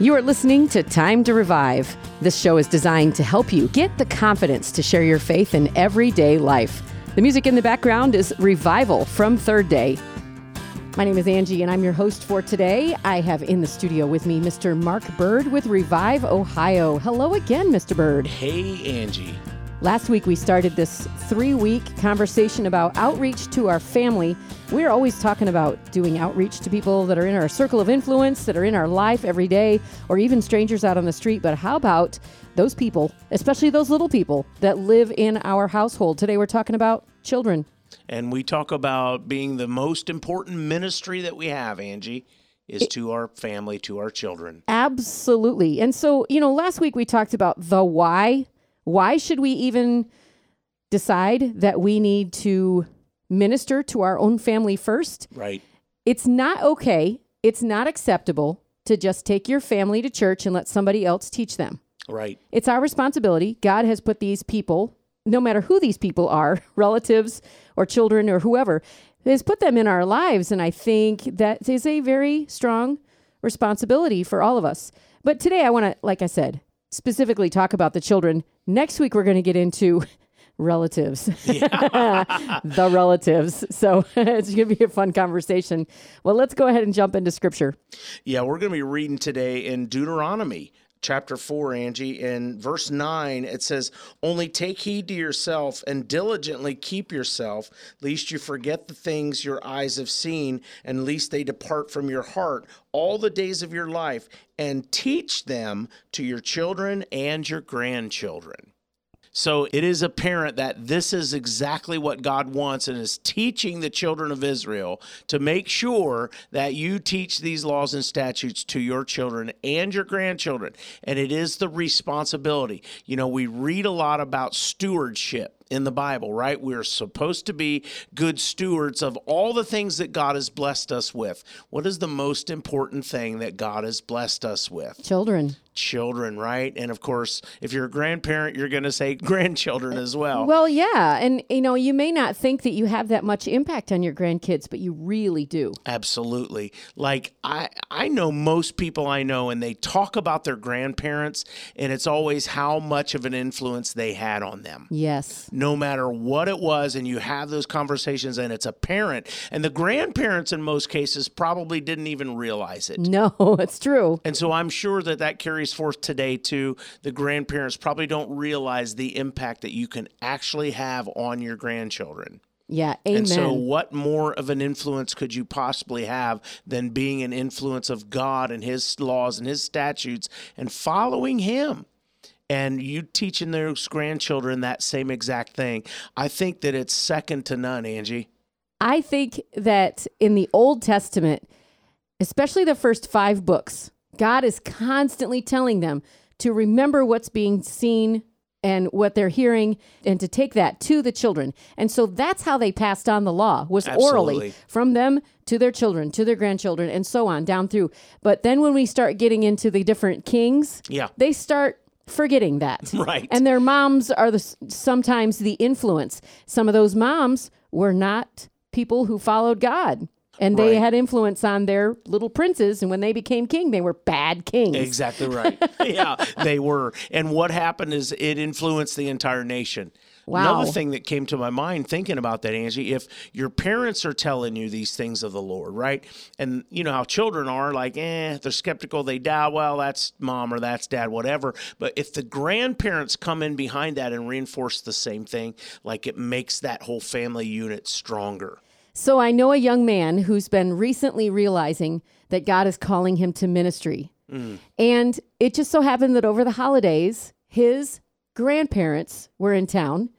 You are listening to Time to Revive. This show is designed to help you get the confidence to share your faith in everyday life. The music in the background is Revival from Third Day. My name is Angie, and I'm your host for today. I have in the studio with me Mr. Mark Bird with Revive Ohio. Hello again, Mr. Bird. Hey, Angie. Last week, we started this three week conversation about outreach to our family. We're always talking about doing outreach to people that are in our circle of influence, that are in our life every day, or even strangers out on the street. But how about those people, especially those little people that live in our household? Today, we're talking about children. And we talk about being the most important ministry that we have, Angie, is to our family, to our children. Absolutely. And so, you know, last week we talked about the why. Why should we even decide that we need to minister to our own family first? Right. It's not okay. It's not acceptable to just take your family to church and let somebody else teach them. Right. It's our responsibility. God has put these people, no matter who these people are, relatives or children or whoever, has put them in our lives. And I think that is a very strong responsibility for all of us. But today I want to, like I said, specifically talk about the children. Next week we're going to get into relatives, the relatives. So it's going to be a fun conversation. Well, let's go ahead and jump into scripture. Yeah, we're going to be reading today in Deuteronomy chapter 4, Angie. In verse 9, it says, Only take heed to yourself and diligently keep yourself, lest you forget the things your eyes have seen, and lest they depart from your heart all the days of your life, and teach them to your children and your grandchildren. So it is apparent that this is exactly what God wants and is teaching the children of Israel to make sure that you teach these laws and statutes to your children and your grandchildren. And it is the responsibility. You know, we read a lot about stewardship in the Bible, right? We're supposed to be good stewards of all the things that God has blessed us with. What is the most important thing that God has blessed us with? Children. Children, right? And of course, if you're a grandparent, you're going to say grandchildren as well. Well, yeah. And, you know, you may not think that you have that much impact on your grandkids, but you really do. Absolutely. Like, I, I know most people I know, and they talk about their grandparents, and it's always how much of an influence they had on them. Yes no matter what it was, and you have those conversations, and it's apparent. And the grandparents, in most cases, probably didn't even realize it. No, it's true. And so I'm sure that that carries forth today too. The grandparents probably don't realize the impact that you can actually have on your grandchildren. Yeah, amen. And so, what more of an influence could you possibly have than being an influence of God and His laws and His statutes and following Him? And you teaching those grandchildren that same exact thing. I think that it's second to none, Angie. I think that in the Old Testament, especially the first five books, God is constantly telling them to remember what's being seen and what they're hearing and to take that to the children. And so that's how they passed on the law was Absolutely. orally from them to their children, to their grandchildren and so on down through. But then when we start getting into the different kings, Yeah. they start forgetting that. Right. And their moms are the sometimes the influence. Some of those moms were not people who followed God. And they Right. had influence on their little princes. And when they became king, they were bad kings. Exactly right. yeah, they were. And what happened is it influenced the entire nation. Wow. Another thing that came to my mind thinking about that, Angie, if your parents are telling you these things of the Lord, right? And you know how children are like, eh, they're skeptical, they doubt, well, that's mom or that's dad, whatever. But if the grandparents come in behind that and reinforce the same thing, like it makes that whole family unit stronger. So I know a young man who's been recently realizing that God is calling him to ministry. And it just so happened that over the holidays, his grandparents were in town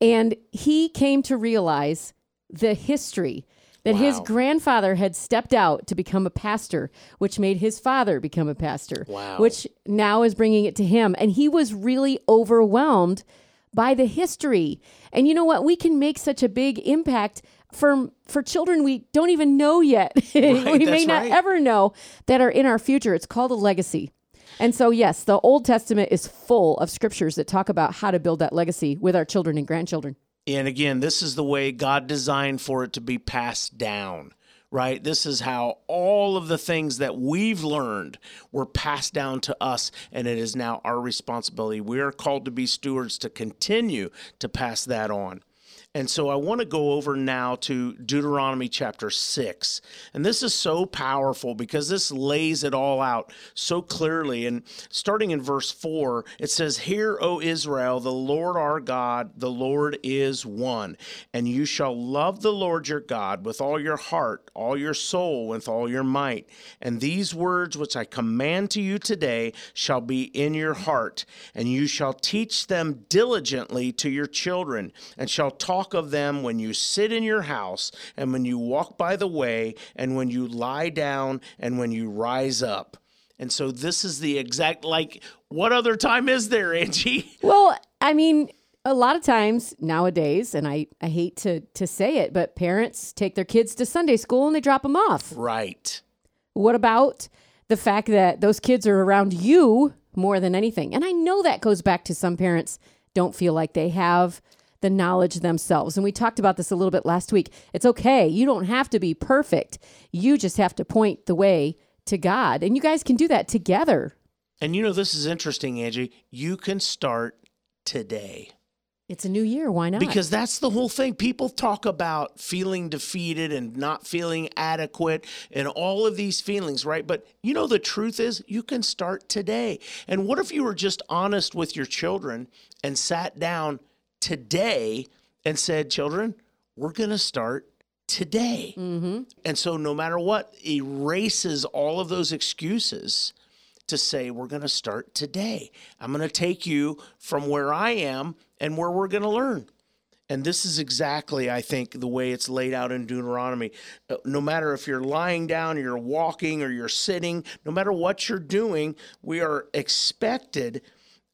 and he came to realize the history that his grandfather had stepped out to become a pastor, which made his father become a pastor, Wow. which now is bringing it to him. And he was really overwhelmed by the history. And you know what? We can make such a big impact for for children we don't even know yet. we may not right. ever know that are in our future. It's called a legacy. And so, yes, the Old Testament is full of scriptures that talk about how to build that legacy with our children and grandchildren. And again, this is the way God designed for it to be passed down, right? This is how all of the things that we've learned were passed down to us, and it is now our responsibility. We are called to be stewards to continue to pass that on. And so I want to go over now to Deuteronomy chapter 6. And this is so powerful because this lays it all out so clearly. And starting in verse 4, it says, Hear, O Israel, the Lord our God, the Lord is one. And you shall love the Lord your God with all your heart, all your soul, with all your might. And these words which I command to you today shall be in your heart. And you shall teach them diligently to your children, and shall talk talk of them when you sit in your house, and when you walk by the way, and when you lie down, and when you rise up. And so this is the exact, like, what other time is there, Angie? Well, I mean, a lot of times nowadays, and I, I hate to, to say it, but parents take their kids to Sunday school and they drop them off. Right. What about the fact that those kids are around you more than anything? And I know that goes back to some parents don't feel like they have the knowledge themselves. And we talked about this a little bit last week. It's okay. You don't have to be perfect. You just have to point the way to God. And you guys can do that together. And you know, this is interesting, Angie. You can start today. It's a new year. Why not? Because that's the whole thing. People talk about feeling defeated and not feeling adequate and all of these feelings, right? But you know, the truth is, you can start today. And what if you were just honest with your children and sat down today and said, Children, we're going to start today. Mm-hmm. And so, no matter what, erases all of those excuses to say, We're going to start today. I'm going to take you from where I am and where we're going to learn. And this is exactly, I think, the way it's laid out in Deuteronomy. No matter if you're lying down, or you're walking, or you're sitting, no matter what you're doing, we are expected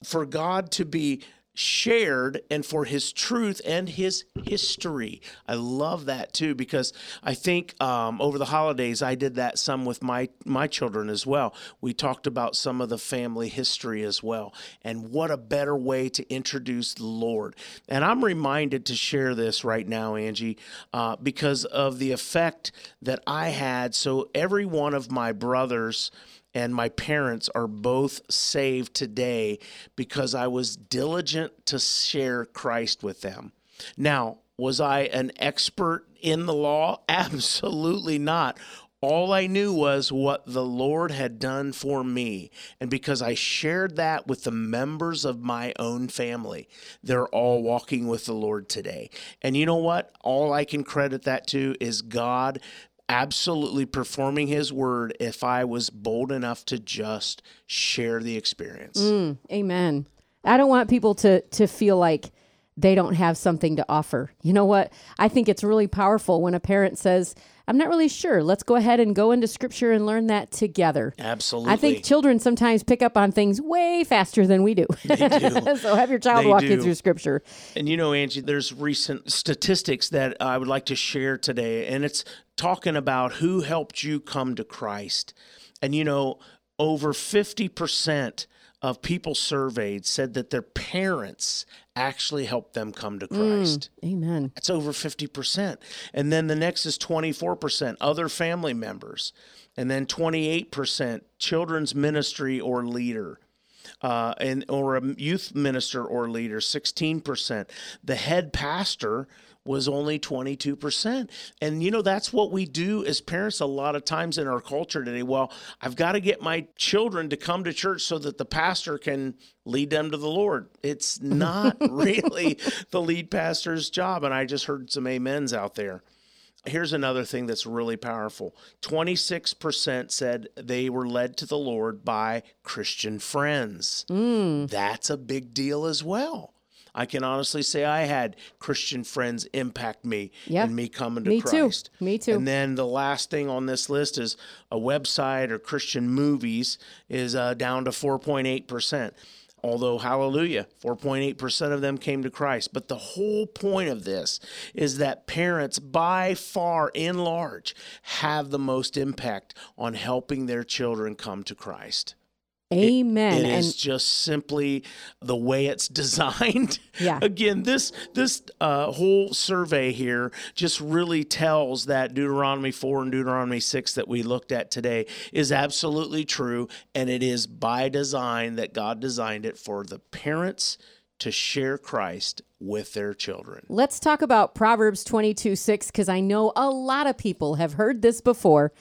for God to be shared and for his truth and his history. I love that too because I think um, over the holidays I did that some with my my children as well. We talked about some of the family history as well, and what a better way to introduce the Lord. And I'm reminded to share this right now, Angie, uh, because of the effect that I had. So every one of my brothers and my parents are both saved today because I was diligent to share Christ with them. Now, was I an expert in the law? Absolutely not. All I knew was what the Lord had done for me. And because I shared that with the members of my own family, they're all walking with the Lord today. And you know what? All I can credit that to is God absolutely performing his word if I was bold enough to just share the experience. Mm, amen. I don't want people to to feel like they don't have something to offer. You know what? I think it's really powerful when a parent says, I'm not really sure. Let's go ahead and go into scripture and learn that together. Absolutely. I think children sometimes pick up on things way faster than we do. They do. so have your child They walk do. you through scripture. And you know, Angie, there's recent statistics that I would like to share today, and it's talking about who helped you come to Christ. And you know, over 50% of people surveyed said that their parents actually helped them come to Christ. Amen. That's over 50%. And then the next is 24%, other family members. And then 28%, children's ministry or leader. Uh, and or a youth minister or leader, 16%. The head pastor was only 22%. And you know, that's what we do as parents a lot of times in our culture today. Well, I've got to get my children to come to church so that the pastor can lead them to the Lord. It's not really the lead pastor's job. And I just heard some amens out there. Here's another thing that's really powerful 26% said they were led to the Lord by Christian friends. Mm. That's a big deal as well. I can honestly say I had Christian friends impact me Yeah. and me coming to Me too. Christ. Me too. And then the last thing on this list is a website or Christian movies is uh, down to 4.8%. Although, hallelujah, 4.8% of them came to Christ. But the whole point of this is that parents, by far in large, have the most impact on helping their children come to Christ. Amen. It and is just simply the way it's designed. Yeah. Again, this this uh, whole survey here just really tells that Deuteronomy four and Deuteronomy six that we looked at today is absolutely true, and it is by design that God designed it for the parents to share Christ with their children. let's talk about Proverbs 22 6, because I know a lot of people have heard this before.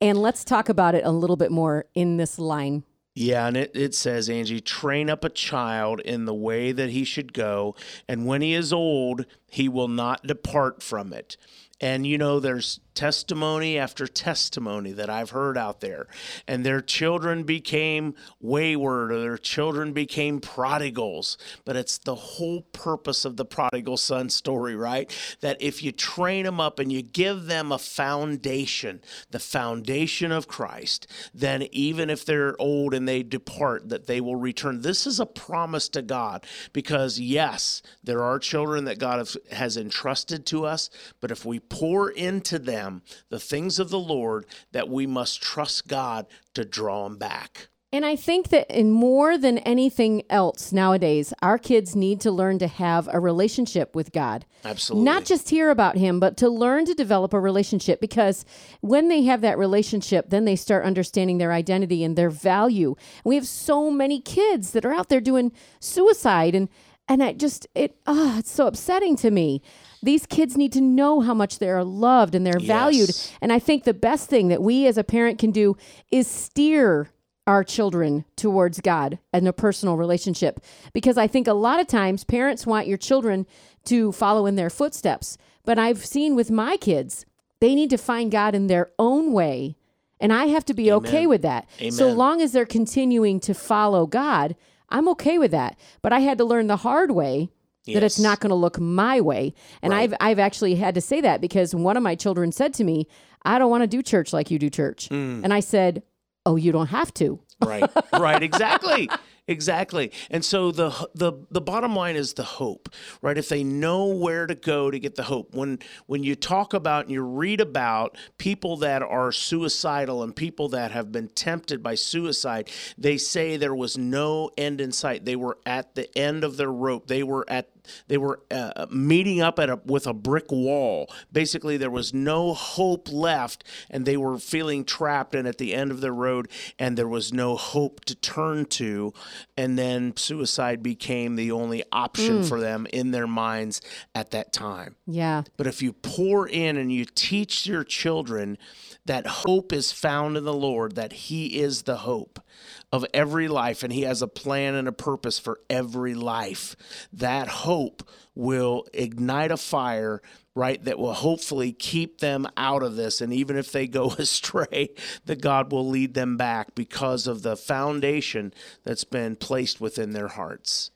And let's talk about it a little bit more in this line. Yeah, and it, it says, Angie, train up a child in the way that he should go, and when he is old, he will not depart from it. And you know, there's testimony after testimony that I've heard out there, and their children became wayward or their children became prodigals. But it's the whole purpose of the prodigal son story, right? That if you train them up and you give them a foundation, the foundation of Christ, then even if they're old and they depart, that they will return. This is a promise to God because, yes, there are children that God has- entrusted to us, but if we pour into them the things of the Lord, that we must trust God to draw them back. And I think that in more than anything else nowadays, our kids need to learn to have a relationship with God. Absolutely. Not just hear about Him, but to learn to develop a relationship because when they have that relationship, then they start understanding their identity and their value. And we have so many kids that are out there doing suicide and and I just it ah it's so upsetting to me. These kids need to know how much they are loved and they're valued. And I think the best thing that we as a parent can do is steer our children towards God and a personal relationship. Because I think a lot of times parents want your children to follow in their footsteps. But I've seen with my kids, they need to find God in their own way. And I have to be okay with that. So long as they're continuing to follow God, I'm okay with that. But I had to learn the hard way that it's not going to look my way. And I've I've actually had to say that because one of my children said to me, "I don't want to do church like you do church." Mm. And I said, "Oh, you don't have to." right right exactly exactly. And so the the the bottom line is the hope right? If they know where to go to get the hope. When when you talk about and you read about people that are suicidal and people that have been tempted by suicide they say there was no end in sight. They were at the end of their rope. They were at they were uh, meeting up at a, with a brick wall. Basically, there was no hope left, and they were feeling trapped and at the end of the road, and there was no hope to turn to. And then suicide became the only option for them in their minds at that time. Yeah. But if you pour in and you teach your children that hope is found in the Lord, that He is the hope of every life and He has a plan and a purpose for every life, that hope will ignite a fire. Right, that will hopefully keep them out of this. And even if they go astray, that God will lead them back because of the foundation that's been placed within their hearts.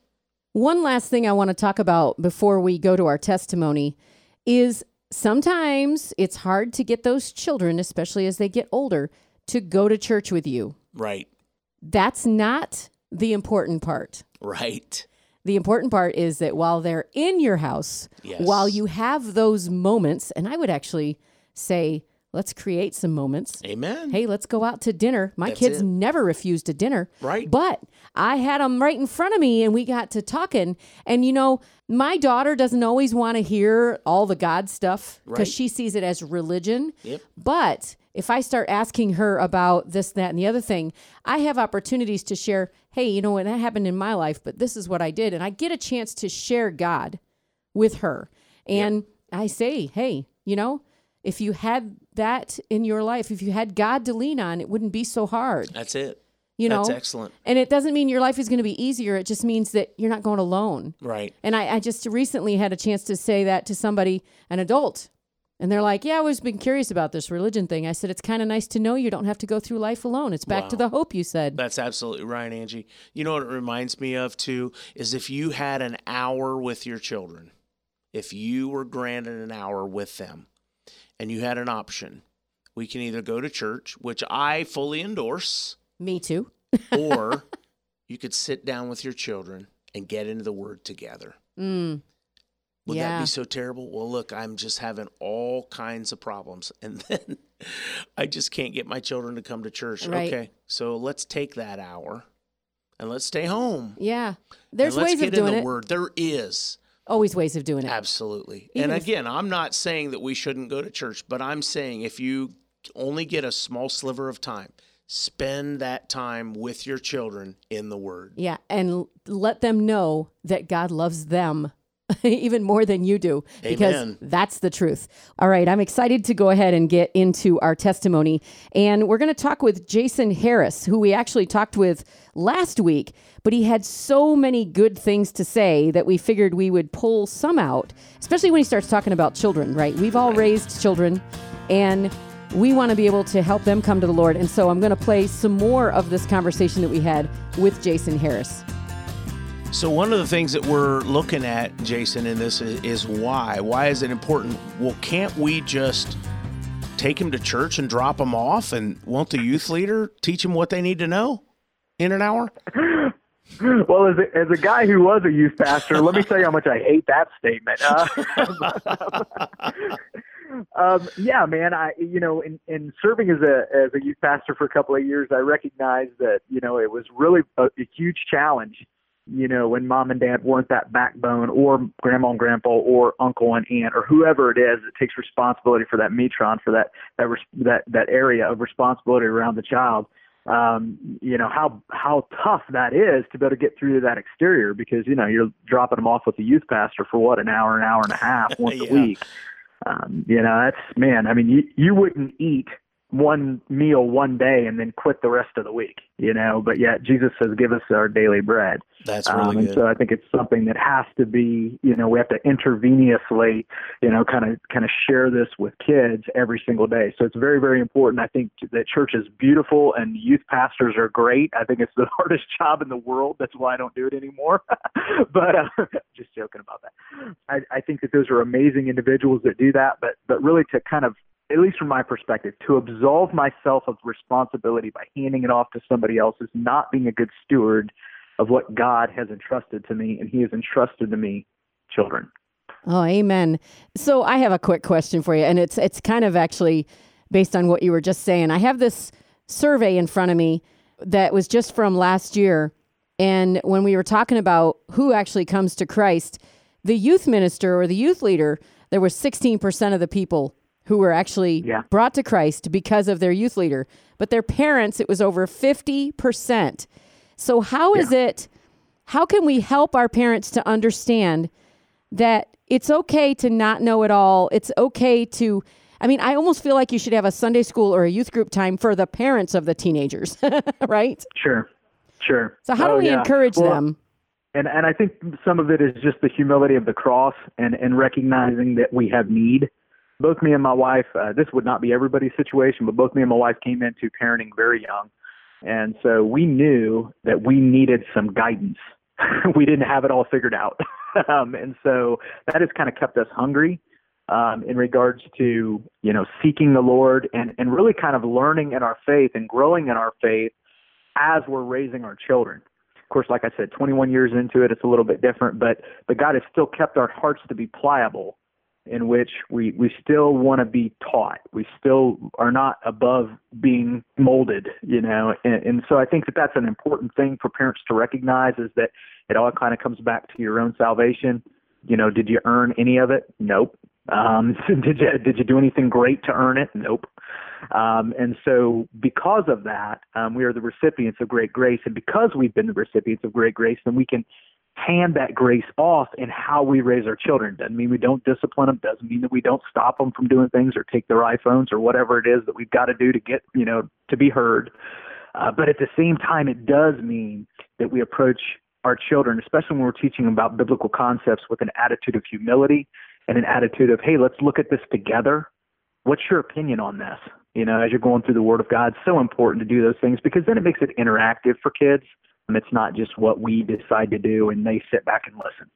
One last thing I want to talk about before we go to our testimony is sometimes it's hard to get those children, especially as they get older, to go to church with you. Right, That's not the important part. right. The important part is that while they're in your house, Yes. while you have those moments, and I would actually say, let's create some moments. Amen. Hey, let's go out to dinner. My That's kids it. never refused a dinner. Right. But I had them right in front of me and we got to talking. And, you know, my daughter doesn't always want to hear all the God stuff because Right. she sees it as religion. Yep. But if I start asking her about this, that, and the other thing, I have opportunities to share, hey, you know what, that happened in my life, but this is what I did. And I get a chance to share God with her. And I say, hey, you know, if you had that in your life, if you had God to lean on, it wouldn't be so hard. That's it. You know, That's excellent. and it doesn't mean your life is going to be easier. It just means that you're not going alone. Right. And I, I just recently had a chance to say that to somebody, an adult. And they're like, Yeah, I always been curious about this religion thing. I said, It's kind of nice to know you don't have to go through life alone. It's back to the hope you said. That's absolutely right, Angie. You know what it reminds me of too is if you had an hour with your children, if you were granted an hour with them and you had an option, we can either go to church, which I fully endorse, Me too. or you could sit down with your children and get into the word together. Mm. Would that be so terrible? Well, look, I'm just having all kinds of problems. And then I just can't get my children to come to church. Right. Okay, so let's take that hour and let's stay home. Yeah. There's ways of doing in the it. Word. There is Always ways of doing it. absolutely. Even and if- again, I'm not saying that we shouldn't go to church, but I'm saying if you only get a small sliver of time, spend that time with your children in the Word. Yeah, and let them know that God loves them even more than you do because Amen. that's the truth. All right, I'm excited to go ahead and get into our testimony. And we're going to talk with Jason Harris, who we actually talked with last week, but he had so many good things to say that we figured we would pull some out, especially when he starts talking about children, right? We've all raised children and we want to be able to help them come to the Lord. And so I'm going to play some more of this conversation that we had with Jason Harris. So one of the things that we're looking at, Jason, in this is, is why. Why is it important? Well, can't we just take them to church and drop them off, and won't the youth leader teach them what they need to know in an hour? Well, as a, as a guy who was a youth pastor, let me tell you how much I hate that statement. Uh, um, yeah, man. I you know, in, in serving as a as a youth pastor for a couple of years, I recognized that you know it was really a, a huge challenge. You know, when mom and dad weren't that backbone, or grandma and grandpa, or uncle and aunt, or whoever it is that takes responsibility for that metron, for that that res- that that area of responsibility around the child um, you know how how tough that is to be able to get through that exterior because you know you're dropping them off with the youth pastor for what an hour, an hour and a half once Yeah. a week. Um, you know that's man. I mean, you you wouldn't eat one meal one day and then quit the rest of the week. You know, but yet Jesus says, "Give us our daily bread." That's Um, really and good. so I think it's something that has to be, you know, we have to intravenously, you know, kind of kind of share this with kids every single day. So it's very very important. I think that church is beautiful and youth pastors are great. I think it's the hardest job in the world. That's why I don't do it anymore. but uh, just joking about that. I, I think that those are amazing individuals that do that. But but really to kind of at least from my perspective, to absolve myself of responsibility by handing it off to somebody else is not being a good steward of what God has entrusted to me, and He has entrusted to me children. Oh, amen. So I have a quick question for you, and it's it's kind of actually based on what you were just saying. I have this survey in front of me that was just from last year, and when we were talking about who actually comes to Christ, the youth minister or the youth leader, there was 16% of the people who were actually Yeah. brought to Christ because of their youth leader, but their parents, it was over 50%. So how is it how can we help our parents to understand that it's okay to not know it all. It's okay to, I mean, I almost feel like you should have a Sunday school or a youth group time for the parents of the teenagers, right? Sure, sure. So, how do Oh, we yeah. encourage Well, them? And and I think some of it is just the humility of the cross and and recognizing that we have need. Both me and my wife, uh, this would not be everybody's situation, but both me and my wife came into parenting very young, and so we knew that we needed some guidance. we didn't have it all figured out, um, and so that has kind of kept us hungry um, in regards to you know seeking the Lord and and really kind of learning in our faith and growing in our faith as we're raising our children. Of course, like I said, 21 years into it, it's a little bit different, but but God has still kept our hearts to be pliable, in which we we still want to be taught. We still are not above being molded, you know. And, and so I think that that's an important thing for parents to recognize is that it all kind of comes back to your own salvation. You know, did you earn any of it? Nope. Um, did you did you do anything great to earn it? Nope. Um, and so, because of that, um, we are the recipients of great grace. And because we've been the recipients of great grace, then we can hand that grace off in how we raise our children. Doesn't mean we don't discipline them. Doesn't mean that we don't stop them from doing things or take their iPhones or whatever it is that we've got to do to get, you know, to be heard. Uh, but at the same time, it does mean that we approach our children, especially when we're teaching them about biblical concepts, with an attitude of humility and an attitude of, hey, let's look at this together. What's your opinion on this? You know, as you're going through the Word of God, so important to do those things because then it makes it interactive for kids. It's not just what we decide to do and they sit back and listen.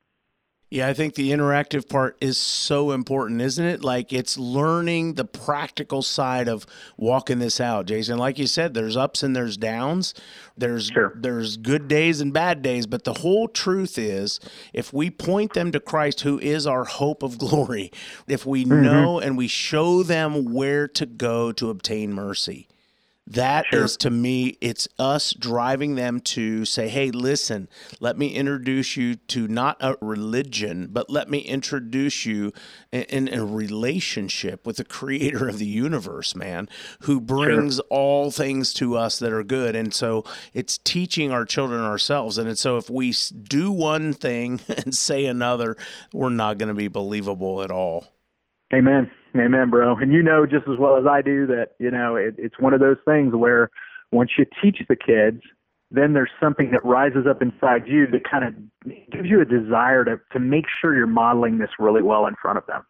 Yeah, I think the interactive part is so important, isn't it? Like it's learning the practical side of walking this out, Jason. Like you said, there's ups and there's downs. There's Sure. there's good days and bad days, but the whole truth is if we point them to Christ who is our hope of glory, if we mm-hmm. know and we show them where to go to obtain mercy. That is Sure. to me, it's us driving them to say, hey, listen, let me introduce you to not a religion, but let me introduce you in, in a relationship with the creator of the universe, man, who brings all things to us that are good. And so it's teaching our children ourselves. And so if we do one thing and say another, we're not going to be believable at all. Amen. Amen, bro. And you know just as well as I do that, you know, it, it's one of those things where once you teach the kids, then there's something that rises up inside you that kind of gives you a desire to, to make sure you're modeling this really well in front of them.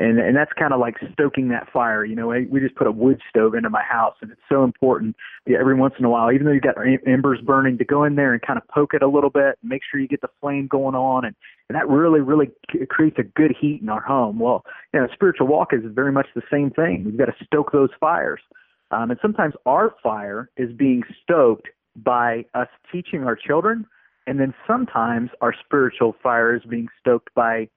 And, and that's kind of like stoking that fire. You know, we just put a wood stove into my house, and it's so important yeah, every once in a while, even though you've got embers burning, to go in there and kind of poke it a little bit, make sure you get the flame going on, and, and that really, really creates a good heat in our home. Well, you know, spiritual walk is very much the same thing. We've got to stoke those fires. Um, and sometimes our fire is being stoked by us teaching our children, and then sometimes our spiritual fire is being stoked by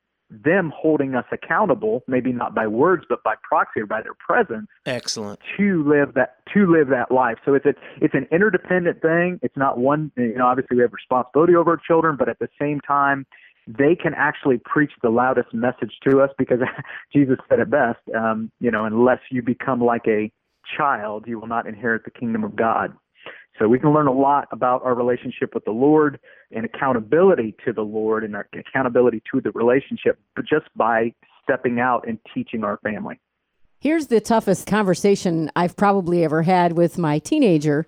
them holding us accountable, maybe not by words, but by proxy or by their presence Excellent. to live that to live that life. So it's a, it's an interdependent thing. It's not one. You know, obviously we have responsibility over our children, but at the same time, they can actually preach the loudest message to us because Jesus said it best. Um, you know, unless you become like a child, you will not inherit the kingdom of God. So we can learn a lot about our relationship with the Lord and accountability to the Lord and our accountability to the relationship, but just by stepping out and teaching our family. Here's the toughest conversation I've probably ever had with my teenager.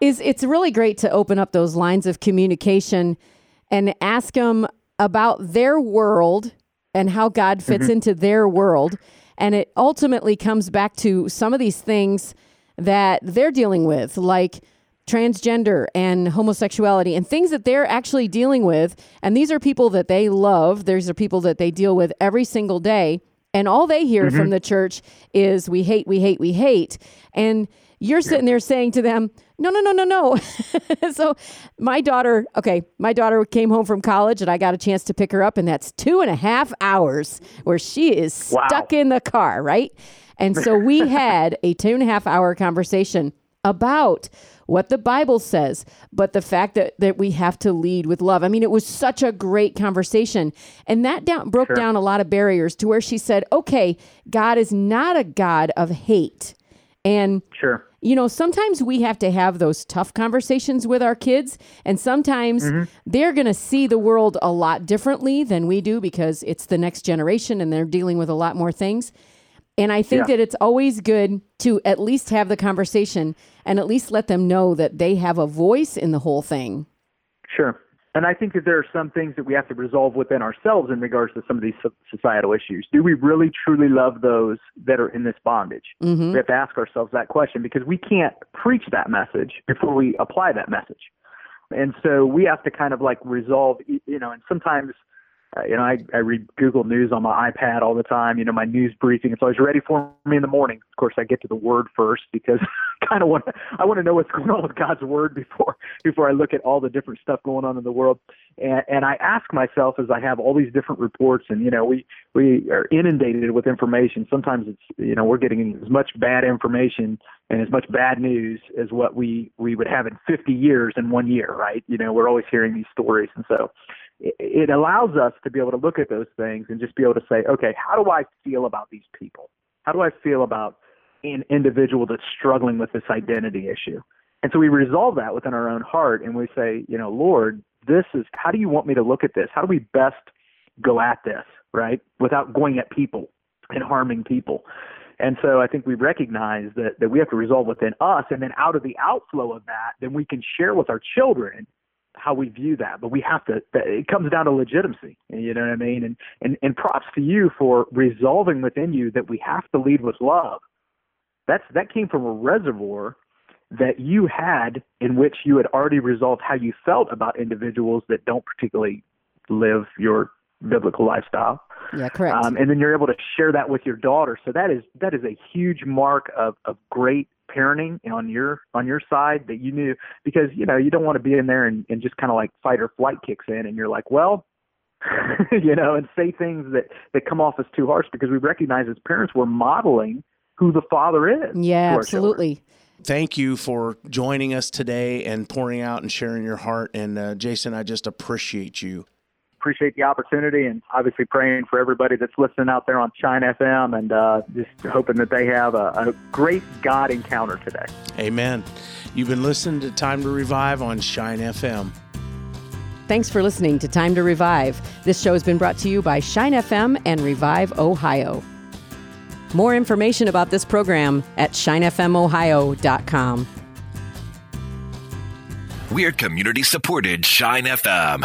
Is it's really great to open up those lines of communication and ask them about their world and how God fits mm-hmm. into their world. And it ultimately comes back to some of these things that they're dealing with like transgender and homosexuality and things that they're actually dealing with. And these are people that they love. These are people that they deal with every single day. And all they hear mm-hmm. from the church is we hate we hate we hate. And you're sitting there saying to them no no no no no. So my daughter okay my daughter came home from college and i got a chance to pick her up and that's two and a half hours where she is Wow. stuck in the car right and so we had a two and a half hour conversation about what the Bible says, but the fact that, that we have to lead with love. I mean, it was such a great conversation. And that down, broke down a lot of barriers to where she said, okay, God is not a God of hate. And Sure. you know, sometimes we have to have those tough conversations with our kids, and sometimes mm-hmm. they're going to see the world a lot differently than we do because it's the next generation and they're dealing with a lot more things. And I think Yeah. that it's always good to at least have the conversation and at least let them know that they have a voice in the whole thing. Sure. And I think that there are some things that we have to resolve within ourselves in regards to some of these societal issues. Do we really truly love those that are in this bondage? Mm-hmm. We have to ask ourselves that question because we can't preach that message before we apply that message. And so we have to kind of like resolve, you know, and sometimes, uh, you know, I, I read Google News on my iPad all the time, you know, my news briefing. It's always ready for me in the morning. Of course, I get to the word first because I kind of want I want to know what's going on with God's word before, before I look at all the different stuff going on in the world. And, and I ask myself as I have all these different reports and, you know, we, we are inundated with information. Sometimes it's, you know, we're getting as much bad information and as much bad news as what we, we would have in 50 years in one year, right? You know, we're always hearing these stories. And so it, allows us to be able to look at those things and just be able to say, okay, how do I feel about these people? How do I feel about an individual that's struggling with this identity issue? And so we resolve that within our own heart and we say, you know, Lord, this is how do you want me to look at this? How do we best go at this, right? Without going at people and harming people. And so I think we recognize that, that we have to resolve within us and then out of the outflow of that, then we can share with our children how we view that. But we have to it comes down to legitimacy. You know what I mean? And and, and props to you for resolving within you that we have to lead with love. That's that came from a reservoir that you had in which you had already resolved how you felt about individuals that don't particularly live your biblical lifestyle. Yeah, correct. Um, and then you're able to share that with your daughter. So that is that is a huge mark of, of great parenting on your on your side that you knew because you know you don't want to be in there and, and just kind of like fight or flight kicks in and you're like well you know and say things that that come off as too harsh because we recognize as parents we're modeling who the father is yeah absolutely. Thank you for joining us today and pouring out and sharing your heart. And uh, jason i just appreciate you appreciate the opportunity and obviously praying for everybody that's listening out there on Shine FM and uh, just hoping that they have a, a great God encounter today. Amen. You've been listening to Time to Revive on Shine FM. Thanks for listening to Time to Revive. This show has been brought to you by Shine FM and Revive Ohio. More information about this program at shinefmohio.com. We're community supported Shine FM.